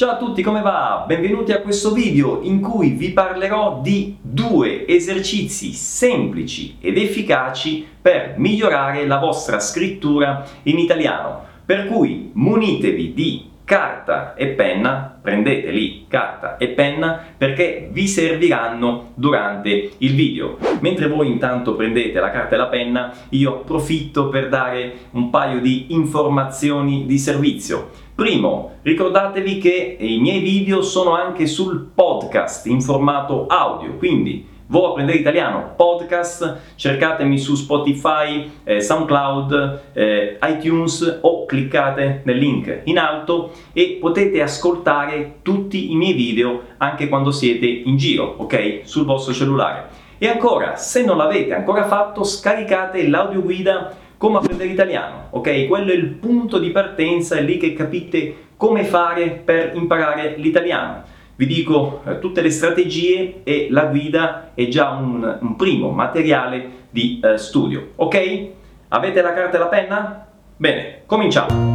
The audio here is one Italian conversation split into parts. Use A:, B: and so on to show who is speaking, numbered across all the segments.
A: Ciao a tutti, come va? Benvenuti a questo video in cui vi parlerò di due esercizi semplici ed efficaci per migliorare la vostra scrittura in italiano. Per cui munitevi di carta e penna, prendete lì carta e penna perché vi serviranno durante il video. Mentre voi intanto prendete la carta e la penna, io approfitto per dare un paio di informazioni di servizio. Primo, ricordatevi che i miei video sono anche sul podcast in formato audio, quindi Vo apprendere italiano podcast, cercatemi su Spotify, eh, SoundCloud, eh, iTunes o cliccate nel link in alto e potete ascoltare tutti i miei video anche quando siete in giro, ok? Sul vostro cellulare. E ancora, se non l'avete ancora fatto, scaricate l'audioguida come apprendere italiano, ok? Quello è il punto di partenza, è lì che capite come fare per imparare l'italiano vi dico eh, tutte le strategie e la guida è già un, un primo materiale di eh, studio. Ok? Avete la carta e la penna? Bene, cominciamo.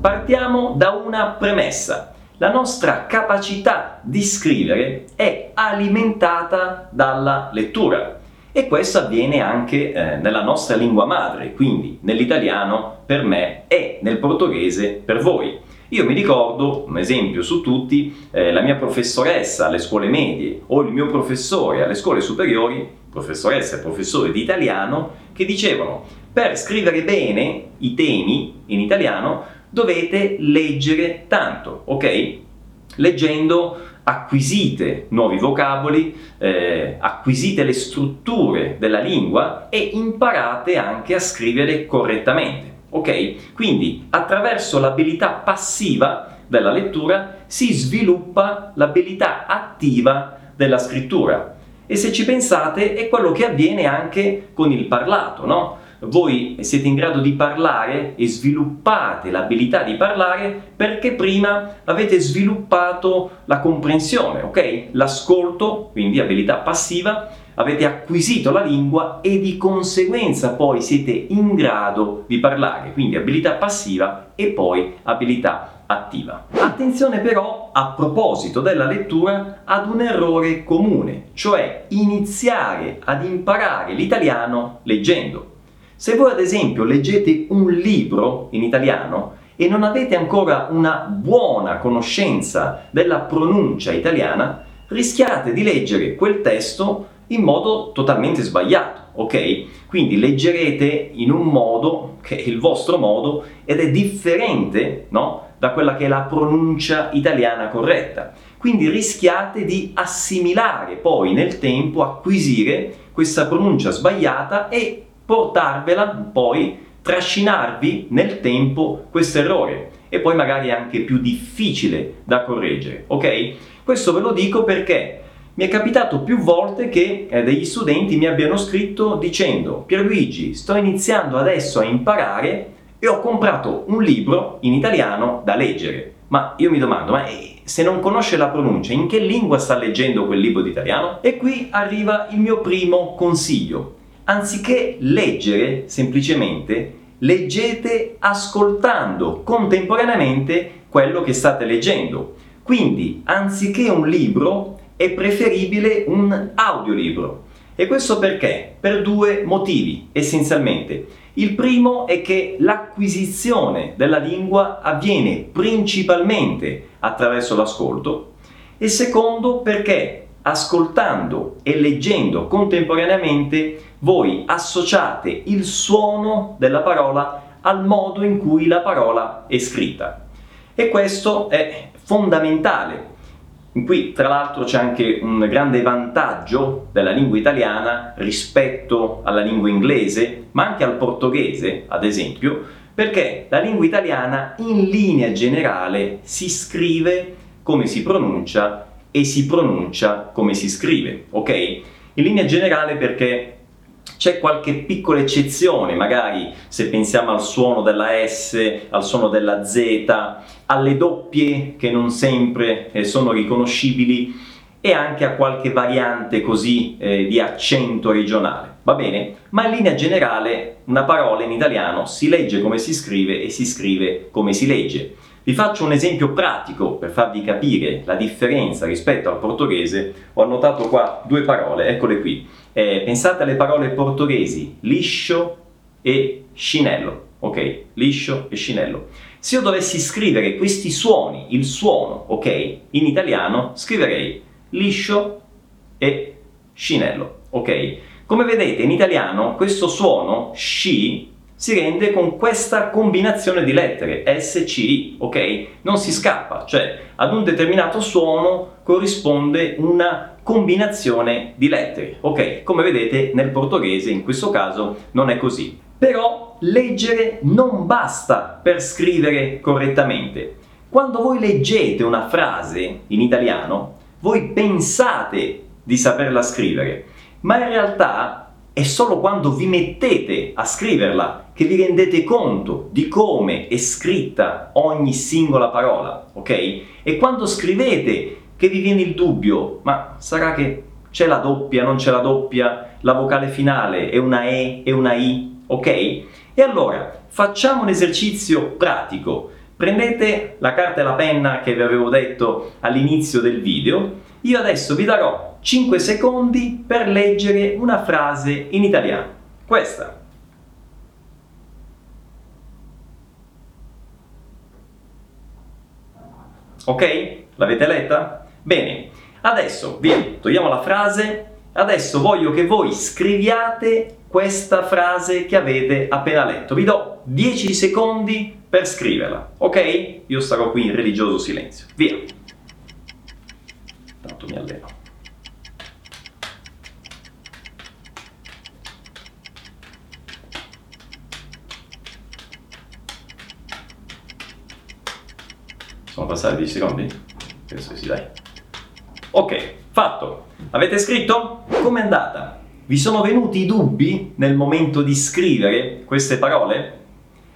A: Partiamo da una premessa. La nostra capacità di scrivere è alimentata dalla lettura. E questo avviene anche eh, nella nostra lingua madre, quindi nell'italiano per me e nel portoghese per voi. Io mi ricordo, un esempio su tutti, eh, la mia professoressa alle scuole medie o il mio professore alle scuole superiori, professoressa e professore di italiano, che dicevano per scrivere bene i temi in italiano dovete leggere tanto, ok? Leggendo acquisite nuovi vocaboli, eh, acquisite le strutture della lingua e imparate anche a scrivere correttamente. Ok? Quindi attraverso l'abilità passiva della lettura si sviluppa l'abilità attiva della scrittura. E se ci pensate è quello che avviene anche con il parlato, no? Voi siete in grado di parlare e sviluppate l'abilità di parlare perché prima avete sviluppato la comprensione, ok? L'ascolto, quindi abilità passiva, avete acquisito la lingua e di conseguenza poi siete in grado di parlare, quindi abilità passiva e poi abilità attiva. Attenzione però a proposito della lettura ad un errore comune, cioè iniziare ad imparare l'italiano leggendo. Se voi ad esempio leggete un libro in italiano e non avete ancora una buona conoscenza della pronuncia italiana, rischiate di leggere quel testo in modo totalmente sbagliato, ok? Quindi leggerete in un modo che è il vostro modo ed è differente, no? Da quella che è la pronuncia italiana corretta. Quindi rischiate di assimilare poi nel tempo, acquisire questa pronuncia sbagliata e portarvela poi, trascinarvi nel tempo questo errore e poi magari è anche più difficile da correggere, ok? Questo ve lo dico perché mi è capitato più volte che eh, degli studenti mi abbiano scritto dicendo Pierluigi, sto iniziando adesso a imparare e ho comprato un libro in italiano da leggere. Ma io mi domando, ma eh, se non conosce la pronuncia, in che lingua sta leggendo quel libro di italiano? E qui arriva il mio primo consiglio anziché leggere semplicemente, leggete ascoltando contemporaneamente quello che state leggendo. Quindi, anziché un libro, è preferibile un audiolibro. E questo perché? Per due motivi, essenzialmente. Il primo è che l'acquisizione della lingua avviene principalmente attraverso l'ascolto. E secondo perché ascoltando e leggendo contemporaneamente voi associate il suono della parola al modo in cui la parola è scritta. E questo è fondamentale. Qui tra l'altro c'è anche un grande vantaggio della lingua italiana rispetto alla lingua inglese, ma anche al portoghese, ad esempio, perché la lingua italiana in linea generale si scrive come si pronuncia e si pronuncia come si scrive, ok? In linea generale perché c'è qualche piccola eccezione, magari se pensiamo al suono della S, al suono della Z, alle doppie che non sempre eh, sono riconoscibili e anche a qualche variante così eh, di accento regionale. va bene? Ma in linea generale una parola in italiano si legge come si scrive e si scrive come si legge. Vi faccio un esempio pratico per farvi capire la differenza rispetto al portoghese. Ho annotato qua due parole, eccole qui. Eh, pensate alle parole portoghesi liscio e scinello, ok? Liscio e scinello. Se io dovessi scrivere questi suoni, il suono, ok, in italiano, scriverei liscio e scinello, ok? Come vedete in italiano questo suono sci si rende con questa combinazione di lettere SCI, ok? Non si scappa, cioè ad un determinato suono corrisponde una combinazione di lettere, ok? Come vedete nel portoghese in questo caso non è così. Però leggere non basta per scrivere correttamente. Quando voi leggete una frase in italiano, voi pensate di saperla scrivere, ma in realtà è solo quando vi mettete a scriverla che vi rendete conto di come è scritta ogni singola parola, ok? E quando scrivete che vi viene il dubbio, ma sarà che c'è la doppia, non c'è la doppia, la vocale finale è una E, è una I, ok? E allora facciamo un esercizio pratico. Prendete la carta e la penna che vi avevo detto all'inizio del video. Io adesso vi darò 5 secondi per leggere una frase in italiano. Questa. Ok? L'avete letta? Bene, adesso via, togliamo la frase. Adesso voglio che voi scriviate questa frase che avete appena letto. Vi do 10 secondi per scriverla, ok? Io starò qui in religioso silenzio. Via. Tanto mi alleno. Sono passati 10 secondi? Penso sì, dai. Ok, fatto. Avete scritto? Com'è andata? Vi sono venuti dubbi nel momento di scrivere queste parole?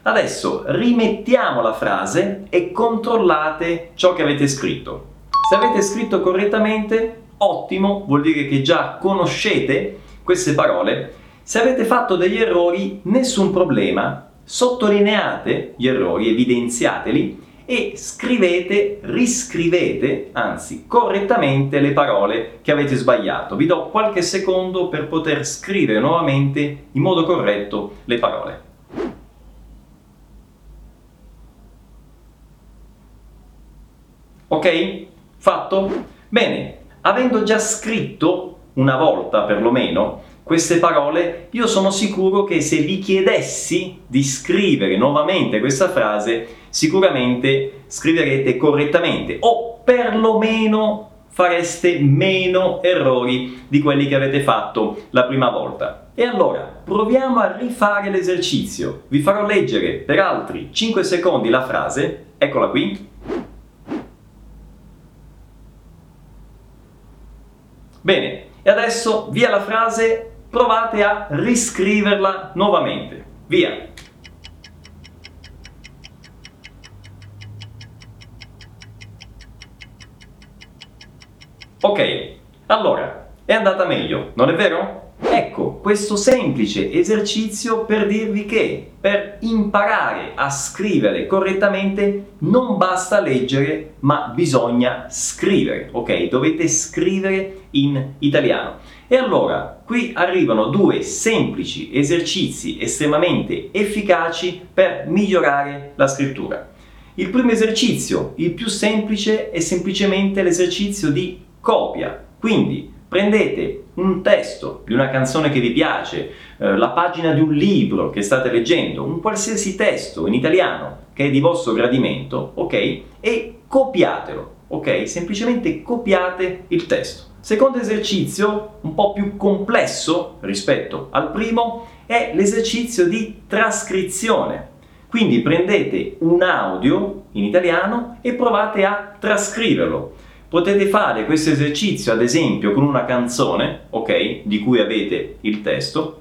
A: Adesso rimettiamo la frase e controllate ciò che avete scritto. Se avete scritto correttamente, ottimo, vuol dire che già conoscete queste parole. Se avete fatto degli errori, nessun problema, sottolineate gli errori, evidenziateli e scrivete, riscrivete, anzi correttamente le parole che avete sbagliato. Vi do qualche secondo per poter scrivere nuovamente in modo corretto le parole. Ok? Fatto? Bene, avendo già scritto una volta perlomeno queste parole, io sono sicuro che se vi chiedessi di scrivere nuovamente questa frase, sicuramente scriverete correttamente o perlomeno fareste meno errori di quelli che avete fatto la prima volta. E allora, proviamo a rifare l'esercizio. Vi farò leggere per altri 5 secondi la frase, eccola qui. Bene, e adesso via la frase provate a riscriverla nuovamente. Via! Ok, allora, è andata meglio, non è vero? Ecco, questo semplice esercizio per dirvi che per imparare a scrivere correttamente non basta leggere, ma bisogna scrivere, ok? Dovete scrivere in italiano. E allora, qui arrivano due semplici esercizi estremamente efficaci per migliorare la scrittura. Il primo esercizio, il più semplice, è semplicemente l'esercizio di copia. Quindi prendete un testo di una canzone che vi piace, eh, la pagina di un libro che state leggendo, un qualsiasi testo in italiano che è di vostro gradimento, ok? E copiatelo, ok? Semplicemente copiate il testo. Secondo esercizio, un po' più complesso rispetto al primo, è l'esercizio di trascrizione. Quindi prendete un audio in italiano e provate a trascriverlo. Potete fare questo esercizio ad esempio con una canzone, ok, di cui avete il testo.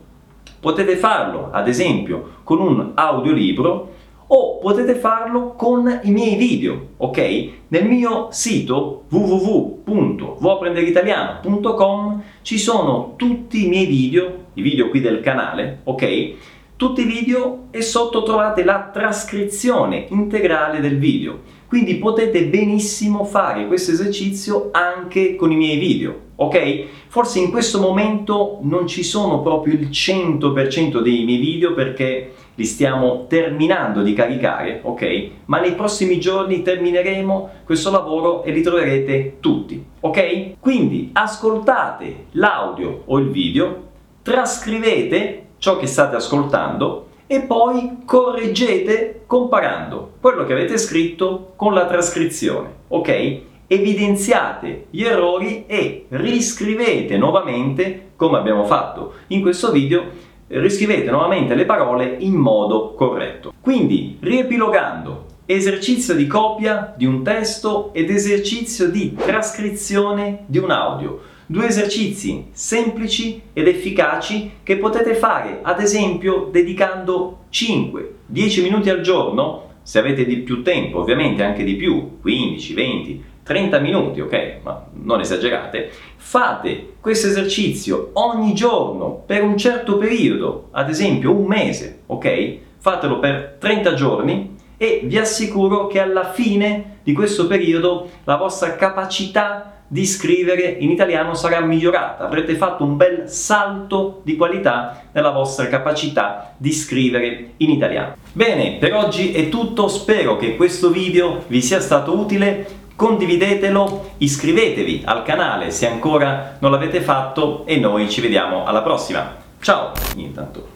A: Potete farlo ad esempio con un audiolibro o potete farlo con i miei video, ok? Nel mio sito www.vuoprenderitaliano.com ci sono tutti i miei video, i video qui del canale, ok? Tutti i video e sotto trovate la trascrizione integrale del video. Quindi potete benissimo fare questo esercizio anche con i miei video, ok? Forse in questo momento non ci sono proprio il 100% dei miei video perché li stiamo terminando di caricare, ok? Ma nei prossimi giorni termineremo questo lavoro e li troverete tutti, ok? Quindi ascoltate l'audio o il video, trascrivete ciò che state ascoltando e poi correggete comparando quello che avete scritto con la trascrizione, ok? Evidenziate gli errori e riscrivete nuovamente, come abbiamo fatto in questo video, riscrivete nuovamente le parole in modo corretto. Quindi, riepilogando, esercizio di copia di un testo ed esercizio di trascrizione di un audio Due esercizi semplici ed efficaci che potete fare, ad esempio, dedicando 5-10 minuti al giorno, se avete di più tempo, ovviamente anche di più, 15, 20, 30 minuti, ok? Ma non esagerate. Fate questo esercizio ogni giorno per un certo periodo, ad esempio un mese, ok? Fatelo per 30 giorni e vi assicuro che alla fine di questo periodo la vostra capacità di scrivere in italiano sarà migliorata, avrete fatto un bel salto di qualità nella vostra capacità di scrivere in italiano. Bene, per oggi è tutto, spero che questo video vi sia stato utile, condividetelo, iscrivetevi al canale se ancora non l'avete fatto e noi ci vediamo alla prossima. Ciao! Intanto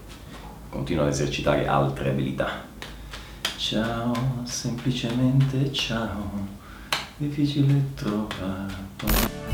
A: continuo ad esercitare altre abilità. Ciao, semplicemente ciao difficile trovarlo